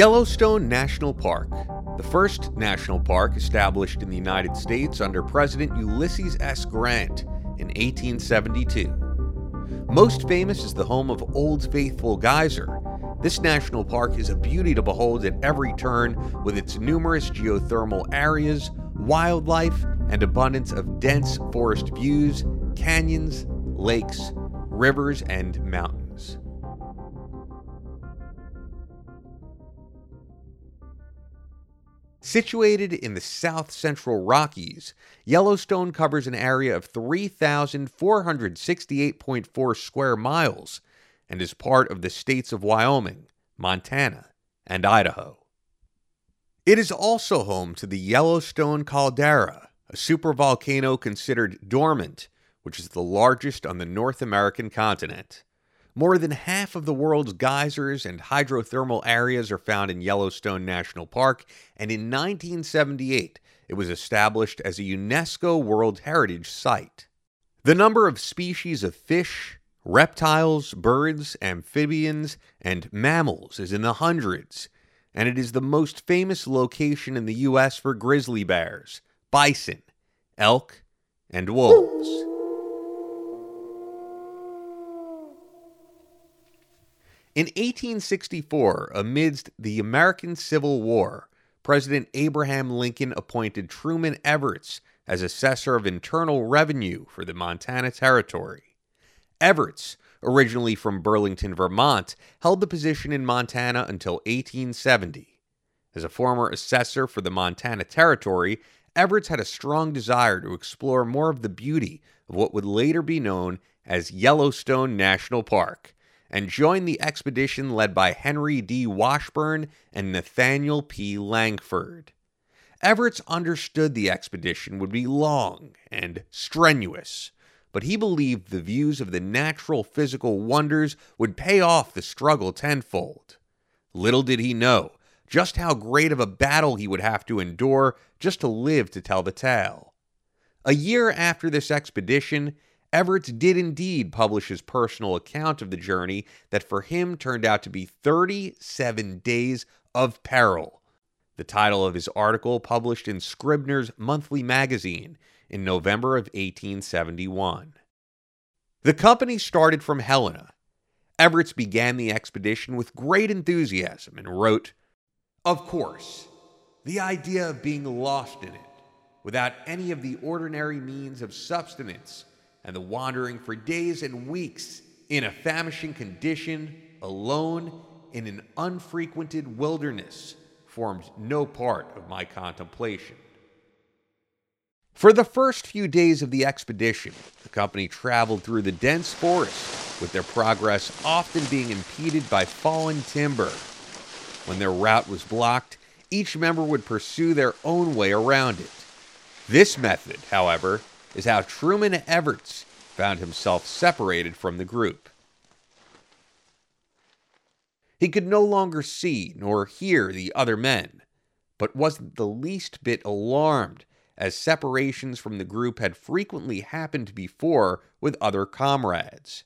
Yellowstone National Park, the first national park established in the United States under President Ulysses S. Grant in 1872. Most famous is the home of Old Faithful Geyser. This national park is a beauty to behold at every turn with its numerous geothermal areas, wildlife, and abundance of dense forest views, canyons, lakes, rivers, and mountains. Situated in the south central Rockies, Yellowstone covers an area of 3,468.4 square miles and is part of the states of Wyoming, Montana, and Idaho. It is also home to the Yellowstone Caldera, a supervolcano considered dormant, which is the largest on the North American continent. More than half of the world's geysers and hydrothermal areas are found in Yellowstone National Park, and in 1978, it was established as a UNESCO World Heritage Site. The number of species of fish, reptiles, birds, amphibians, and mammals is in the hundreds, and it is the most famous location in the U.S. for grizzly bears, bison, elk, and wolves. In 1864, amidst the American Civil War, President Abraham Lincoln appointed Truman Everts as assessor of internal revenue for the Montana Territory. Everts, originally from Burlington, Vermont, held the position in Montana until 1870. As a former assessor for the Montana Territory, Everts had a strong desire to explore more of the beauty of what would later be known as Yellowstone National Park and joined the expedition led by Henry D. Washburn and Nathaniel P. Langford. Everts understood the expedition would be long and strenuous, but he believed the views of the natural physical wonders would pay off the struggle tenfold. Little did he know just how great of a battle he would have to endure just to live to tell the tale. A year after this expedition, Everts did indeed publish his personal account of the journey that for him turned out to be 37 days of peril. The title of his article published in Scribner's Monthly Magazine in November of 1871. The company started from Helena. Everts began the expedition with great enthusiasm and wrote, Of course, the idea of being lost in it, without any of the ordinary means of subsistence and the wandering for days and weeks in a famishing condition, alone in an unfrequented wilderness, formed no part of my contemplation. For the first few days of the expedition, the company traveled through the dense forest, with their progress often being impeded by fallen timber. When their route was blocked, each member would pursue their own way around it. This method, however, is how Truman Everts found himself separated from the group. He could no longer see nor hear the other men, but wasn't the least bit alarmed, as separations from the group had frequently happened before with other comrades.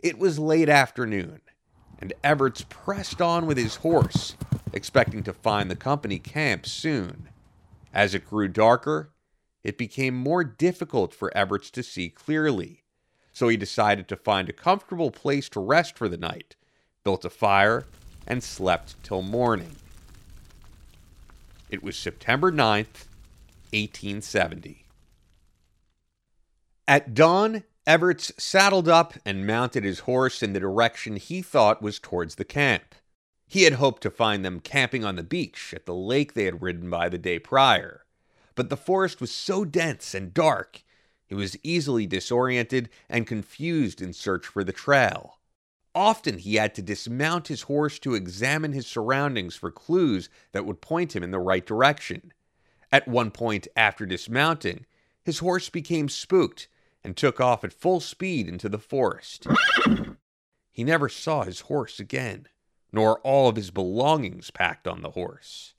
It was late afternoon, and Everts pressed on with his horse, expecting to find the company camp soon. As it grew darker, it became more difficult for Everts to see clearly. So he decided to find a comfortable place to rest for the night, built a fire, and slept till morning. It was September 9th, 1870. At dawn, Everts saddled up and mounted his horse in the direction he thought was towards the camp. He had hoped to find them camping on the beach at the lake they had ridden by the day prior but the forest was so dense and dark, he was easily disoriented and confused in search for the trail. Often he had to dismount his horse to examine his surroundings for clues that would point him in the right direction. At one point, after dismounting, his horse became spooked and took off at full speed into the forest. He never saw his horse again, nor all of his belongings packed on the horse.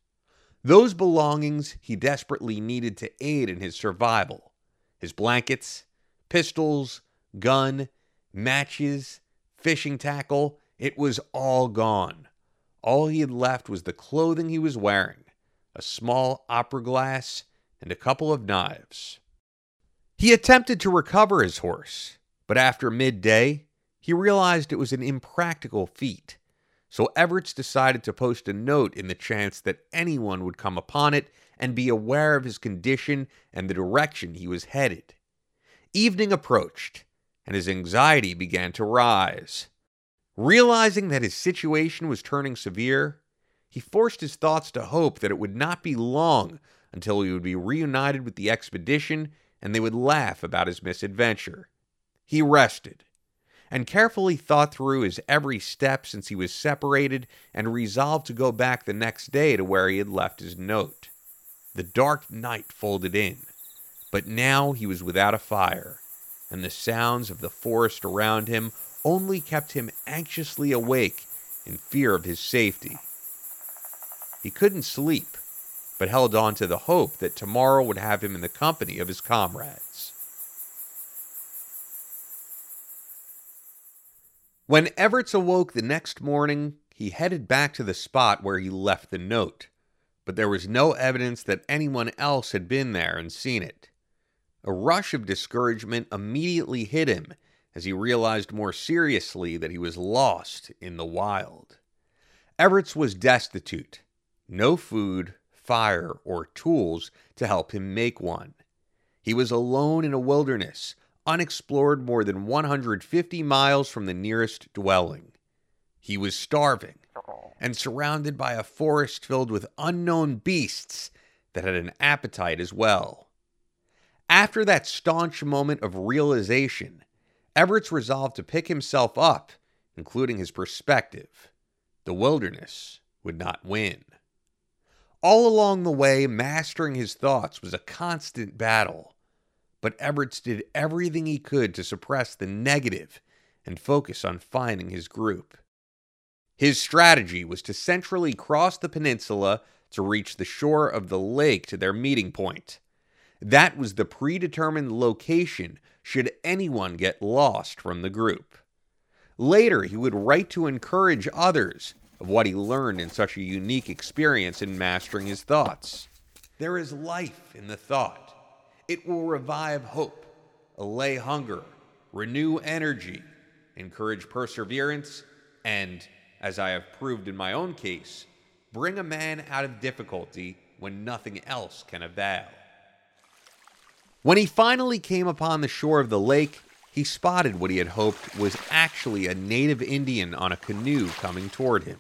Those belongings he desperately needed to aid in his survival his blankets, pistols, gun, matches, fishing tackle, it was all gone. All he had left was the clothing he was wearing, a small opera glass, and a couple of knives. He attempted to recover his horse, but after midday, he realized it was an impractical feat. So Everts decided to post a note in the chance that anyone would come upon it and be aware of his condition and the direction he was headed. Evening approached, and his anxiety began to rise. Realizing that his situation was turning severe, he forced his thoughts to hope that it would not be long until he would be reunited with the expedition and they would laugh about his misadventure. He rested and carefully thought through his every step since he was separated and resolved to go back the next day to where he had left his note. The dark night folded in, but now he was without a fire, and the sounds of the forest around him only kept him anxiously awake in fear of his safety. He couldn't sleep, but held on to the hope that tomorrow would have him in the company of his comrades. When Everts awoke the next morning, he headed back to the spot where he left the note, but there was no evidence that anyone else had been there and seen it. A rush of discouragement immediately hit him as he realized more seriously that he was lost in the wild. Everts was destitute, no food, fire, or tools to help him make one. He was alone in a wilderness, unexplored more than 150 miles from the nearest dwelling. He was starving and surrounded by a forest filled with unknown beasts that had an appetite as well. After that staunch moment of realization, Everts resolved to pick himself up, including his perspective. The wilderness would not win. All along the way, mastering his thoughts was a constant battle. But Everts did everything he could to suppress the negative and focus on finding his group. His strategy was to centrally cross the peninsula to reach the shore of the lake to their meeting point. That was the predetermined location should anyone get lost from the group. Later, he would write to encourage others of what he learned in such a unique experience in mastering his thoughts. There is life in the thought. It will revive hope, allay hunger, renew energy, encourage perseverance, and, as I have proved in my own case, bring a man out of difficulty when nothing else can avail. When he finally came upon the shore of the lake, he spotted what he had hoped was actually a native Indian on a canoe coming toward him.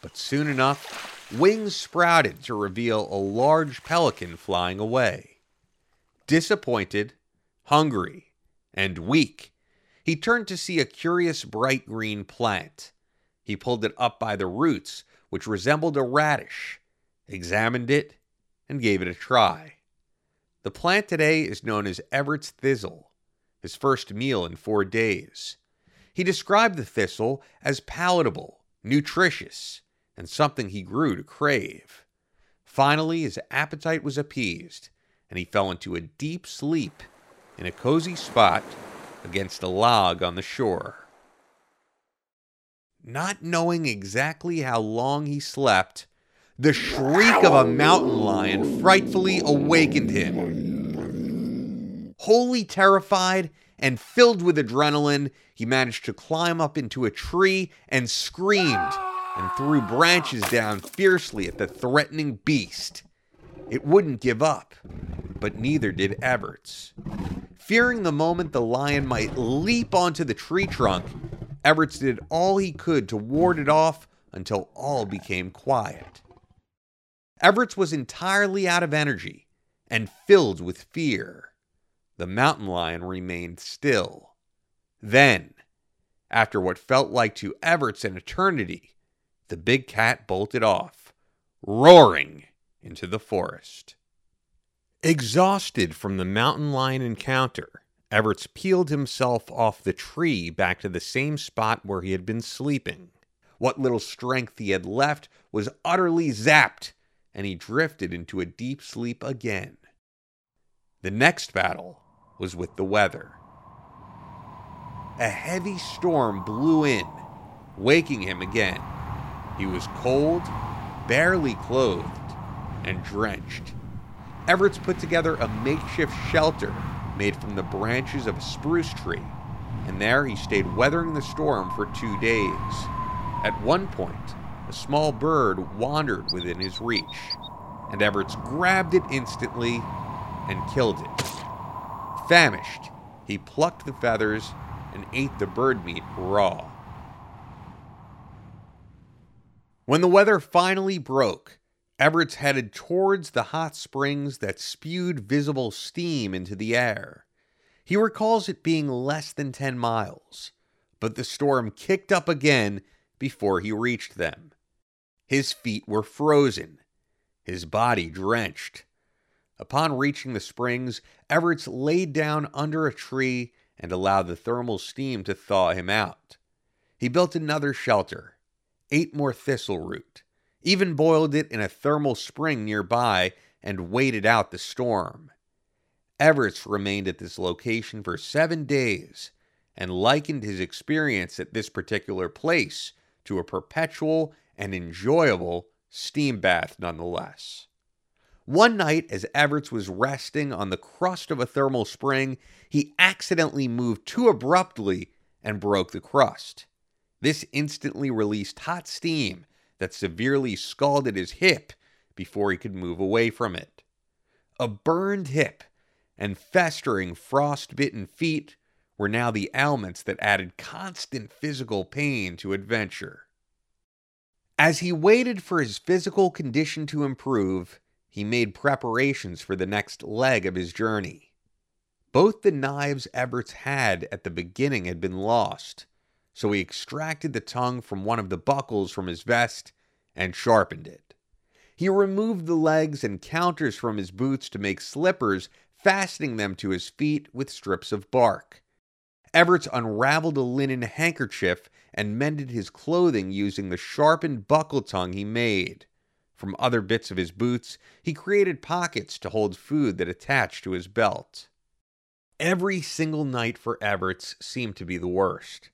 But soon enough, wings sprouted to reveal a large pelican flying away. Disappointed, hungry, and weak, he turned to see a curious bright green plant. He pulled it up by the roots, which resembled a radish, examined it, and gave it a try. The plant today is known as Everts' thistle, his first meal in four days. He described the thistle as palatable, nutritious, and something he grew to crave. Finally, his appetite was appeased, and he fell into a deep sleep in a cozy spot against a log on the shore. Not knowing exactly how long he slept, the shriek of a mountain lion frightfully awakened him. Wholly terrified and filled with adrenaline, he managed to climb up into a tree and screamed and threw branches down fiercely at the threatening beast. It wouldn't give up, but neither did Everts. Fearing the moment the lion might leap onto the tree trunk, Everts did all he could to ward it off until all became quiet. Everts was entirely out of energy and filled with fear. The mountain lion remained still. Then After what felt like to Everts an eternity, the big cat bolted off, roaring into the forest. Exhausted from the mountain lion encounter, Everts peeled himself off the tree back to the same spot where he had been sleeping. What little strength he had left was utterly zapped, and he drifted into a deep sleep again. The next battle was with the weather. A heavy storm blew in, waking him again. He was cold, barely clothed, and drenched. Everts put together a makeshift shelter made from the branches of a spruce tree, and there he stayed weathering the storm for two days. At one point, a small bird wandered within his reach, and Everts grabbed it instantly and killed it. Famished, he plucked the feathers and ate the bird meat raw. When the weather finally broke, Everts headed towards the hot springs that spewed visible steam into the air. He recalls it being less than 10 miles, but the storm kicked up again before he reached them. His feet were frozen, his body drenched. Upon reaching the springs, Everts laid down under a tree and allowed the thermal steam to thaw him out. He built another shelter, ate more thistle root, even boiled it in a thermal spring nearby, and waited out the storm. Everts remained at this location for seven days and likened his experience at this particular place to a perpetual and enjoyable steam bath nonetheless. One night, as Everts was resting on the crust of a thermal spring, he accidentally moved too abruptly and broke the crust. This instantly released hot steam that severely scalded his hip before he could move away from it. A burned hip and festering frost bitten feet were now the ailments that added constant physical pain to adventure. As he waited for his physical condition to improve, he made preparations for the next leg of his journey. Both the knives Everts had at the beginning had been lost, so he extracted the tongue from one of the buckles from his vest and sharpened it. He removed the legs and counters from his boots to make slippers, fastening them to his feet with strips of bark. Everts unraveled a linen handkerchief and mended his clothing using the sharpened buckle tongue he made. From other bits of his boots, he created pockets to hold food that attached to his belt. Every single night for Everts seemed to be the worst.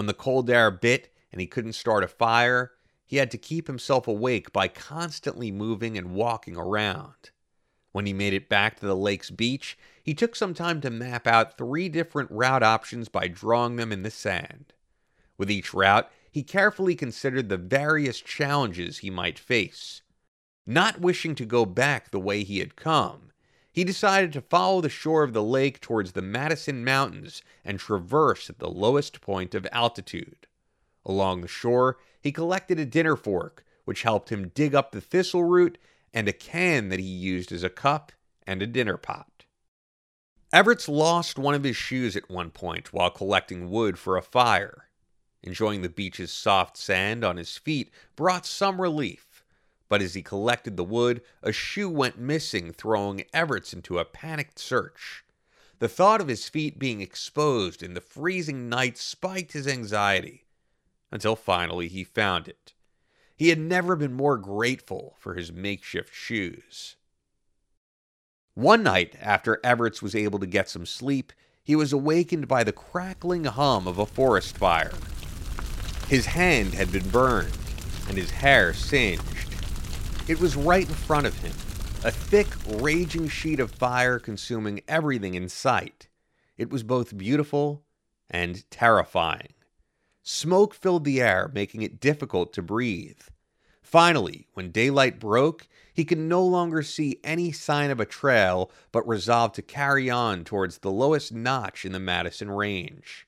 When the cold air bit and he couldn't start a fire, he had to keep himself awake by constantly moving and walking around. When he made it back to the lake's beach, he took some time to map out three different route options by drawing them in the sand. With each route, he carefully considered the various challenges he might face. Not wishing to go back the way he had come, he decided to follow the shore of the lake towards the Madison Mountains and traverse at the lowest point of altitude. Along the shore, he collected a dinner fork, which helped him dig up the thistle root, and a can that he used as a cup and a dinner pot. Everts lost one of his shoes at one point while collecting wood for a fire. Enjoying the beach's soft sand on his feet brought some relief, but as he collected the wood, a shoe went missing, throwing Everts into a panicked search. The thought of his feet being exposed in the freezing night spiked his anxiety, until finally he found it. He had never been more grateful for his makeshift shoes. One night, after Everts was able to get some sleep, he was awakened by the crackling hum of a forest fire. His hand had been burned, and his hair singed. It was right in front of him, a thick, raging sheet of fire consuming everything in sight. It was both beautiful and terrifying. Smoke filled the air, making it difficult to breathe. Finally, when daylight broke, he could no longer see any sign of a trail, but resolved to carry on towards the lowest notch in the Madison Range.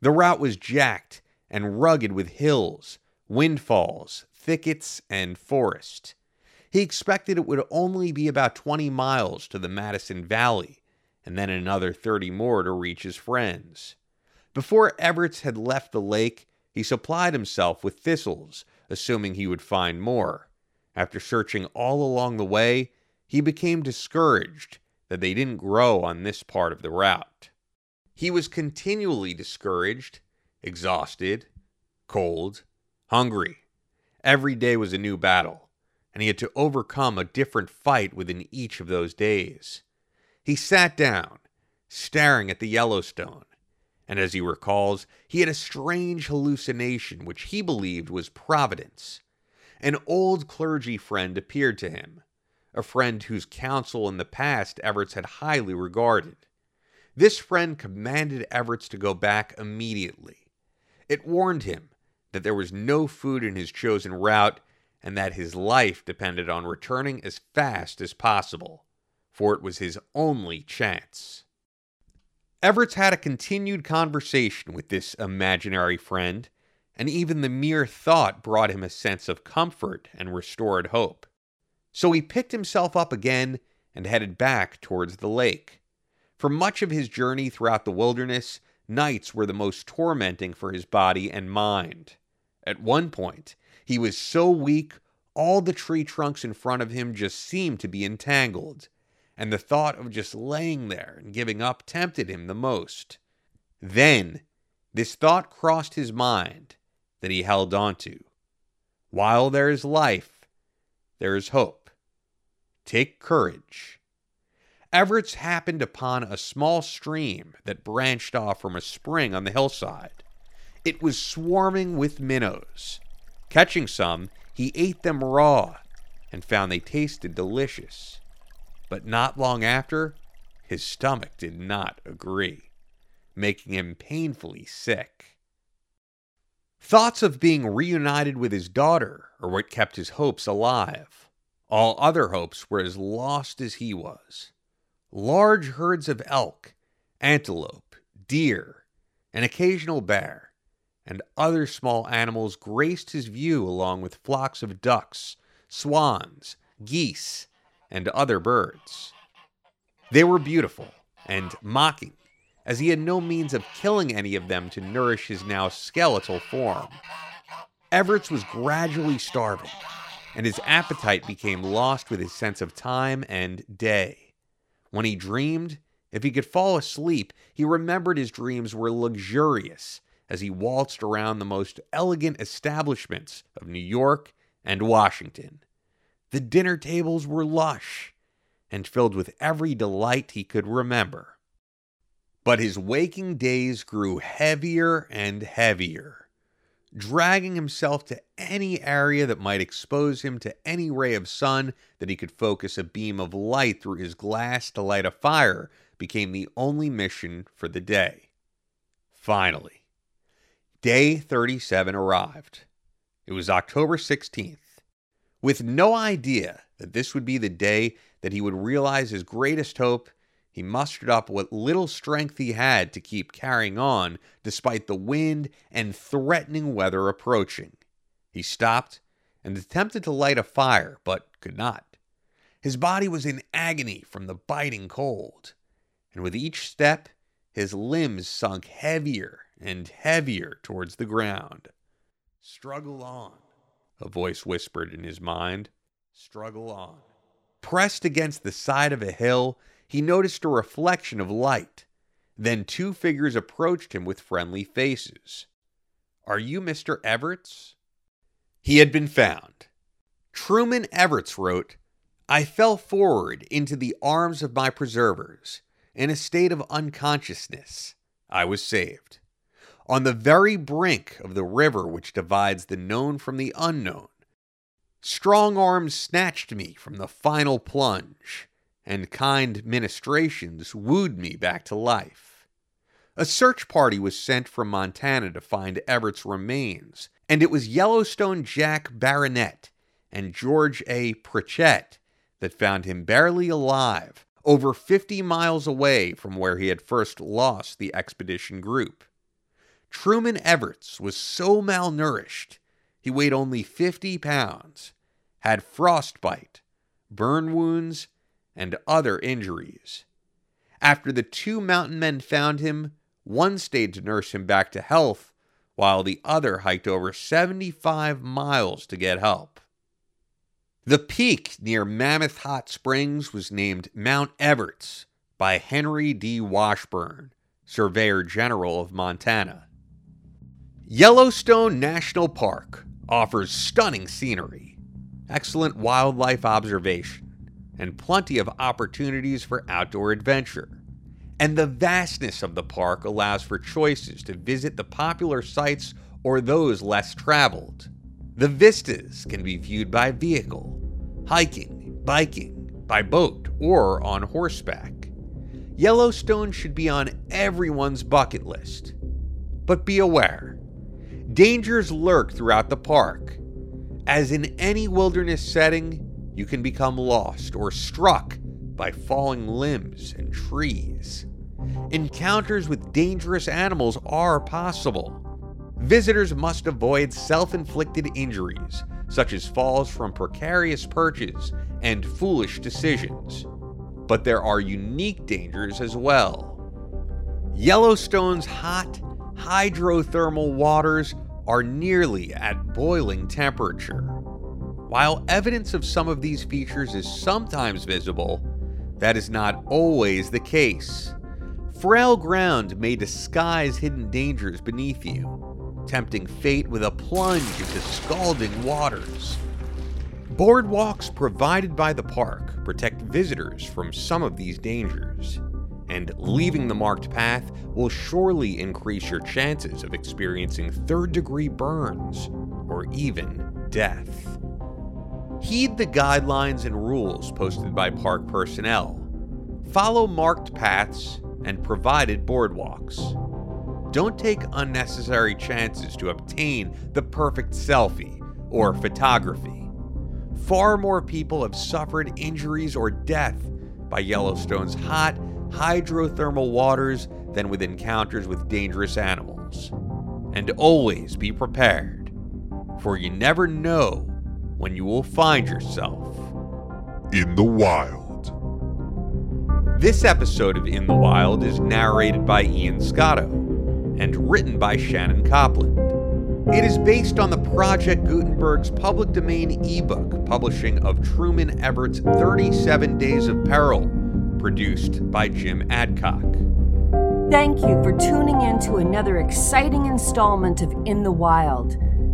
The route was jacked and rugged with hills, windfalls, thickets, and forest. He expected it would only be about 20 miles to the Madison Valley, and then another 30 more to reach his friends. Before Everts had left the lake, he supplied himself with thistles, assuming he would find more. After searching all along the way, he became discouraged that they didn't grow on this part of the route. He was continually discouraged, exhausted, cold, hungry. Every day was a new battle, and he had to overcome a different fight within each of those days. He sat down, staring at the Yellowstone, and as he recalls, he had a strange hallucination which he believed was Providence. An old clergy friend appeared to him, a friend whose counsel in the past Everts had highly regarded. This friend commanded Everts to go back immediately. It warned him that there was no food in his chosen route and that his life depended on returning as fast as possible, for it was his only chance. Everts had a continued conversation with this imaginary friend, and even the mere thought brought him a sense of comfort and restored hope. So he picked himself up again and headed back towards the lake. For much of his journey throughout the wilderness, nights were the most tormenting for his body and mind. At one point, he was so weak, all the tree trunks in front of him just seemed to be entangled, and the thought of just laying there and giving up tempted him the most. Then, this thought crossed his mind that he held on to. While there is life, there is hope. Take courage. Everts happened upon a small stream that branched off from a spring on the hillside. It was swarming with minnows. Catching some, he ate them raw and found they tasted delicious but not long after, his stomach did not agree, making him painfully sick. Thoughts of being reunited with his daughter are what kept his hopes alive. All other hopes were as lost as he was. Large herds of elk, antelope, deer, an occasional bear, and other small animals graced his view along with flocks of ducks, swans, geese, and other birds. They were beautiful and mocking, as he had no means of killing any of them to nourish his now skeletal form. Everts was gradually starving, and his appetite became lost with his sense of time and day. When he dreamed, if he could fall asleep, he remembered his dreams were luxurious as he waltzed around the most elegant establishments of New York and Washington. The dinner tables were lush and filled with every delight he could remember. But his waking days grew heavier and heavier. Dragging himself to any area that might expose him to any ray of sun that he could focus a beam of light through his glass to light a fire became the only mission for the day. Finally, day 37 arrived. It was October 16th. With no idea that this would be the day that he would realize his greatest hope, he mustered up what little strength he had to keep carrying on despite the wind and threatening weather approaching. He stopped and attempted to light a fire, but could not. His body was in agony from the biting cold, and with each step, his limbs sunk heavier and heavier towards the ground. Struggle on a voice whispered in his mind. Struggle on. Pressed against the side of a hill, he noticed a reflection of light. Then two figures approached him with friendly faces. Are you Mr. Everts? He had been found. Truman Everts wrote, I fell forward into the arms of my preservers. In a state of unconsciousness, I was saved on the very brink of the river which divides the known from the unknown. Strong arms snatched me from the final plunge, and kind ministrations wooed me back to life. A search party was sent from Montana to find Everts' remains, and it was Yellowstone Jack Baronett and George A. Pritchett that found him barely alive, over 50 miles away from where he had first lost the expedition group. Truman Everts was so malnourished, he weighed only 50 pounds, had frostbite, burn wounds, and other injuries. After the two mountain men found him, One stayed to nurse him back to health, while the other hiked over 75 miles to get help. The peak near Mammoth Hot Springs was named Mount Everts by Henry D. Washburn, Surveyor General of Montana. Yellowstone National Park offers stunning scenery, excellent wildlife observation, and plenty of opportunities for outdoor adventure. And the vastness of the park allows for choices to visit the popular sites or those less traveled. The vistas can be viewed by vehicle, hiking, biking, by boat, or on horseback. Yellowstone should be on everyone's bucket list. But be aware dangers lurk throughout the park. As in any wilderness setting, you can become lost or struck by falling limbs and trees. Encounters with dangerous animals are possible. Visitors must avoid self inflicted injuries, such as falls from precarious perches and foolish decisions. But there are unique dangers as well. Yellowstone's hot, hydrothermal waters are nearly at boiling temperature. While evidence of some of these features is sometimes visible, that is not always the case. Frail ground may disguise hidden dangers beneath you, tempting fate with a plunge into scalding waters. Boardwalks provided by the park protect visitors from some of these dangers, and leaving the marked path will surely increase your chances of experiencing third degree burns or even death. Heed the guidelines and rules posted by park personnel. Follow marked paths and provided boardwalks. Don't take unnecessary chances to obtain the perfect selfie or photography. Far more people have suffered injuries or death by Yellowstone's hot, hydrothermal waters than with encounters with dangerous animals. And always be prepared, for you never know when you will find yourself in the wild. This episode of In the Wild is narrated by Ian Scotto and written by Shannon Copland. It is based on the Project Gutenberg's public domain ebook publishing of Truman Everts' 37 Days of Peril, produced by Jim Adcock. Thank you for tuning in to another exciting installment of In the Wild.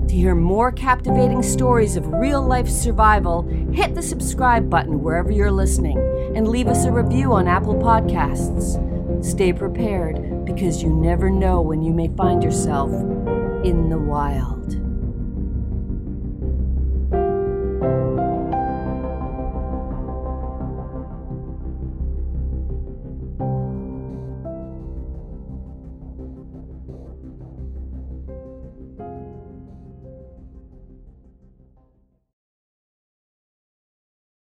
To hear more captivating stories of real life survival, hit the subscribe button wherever you're listening and leave us a review on Apple Podcasts. Stay prepared because you never know when you may find yourself in the wild.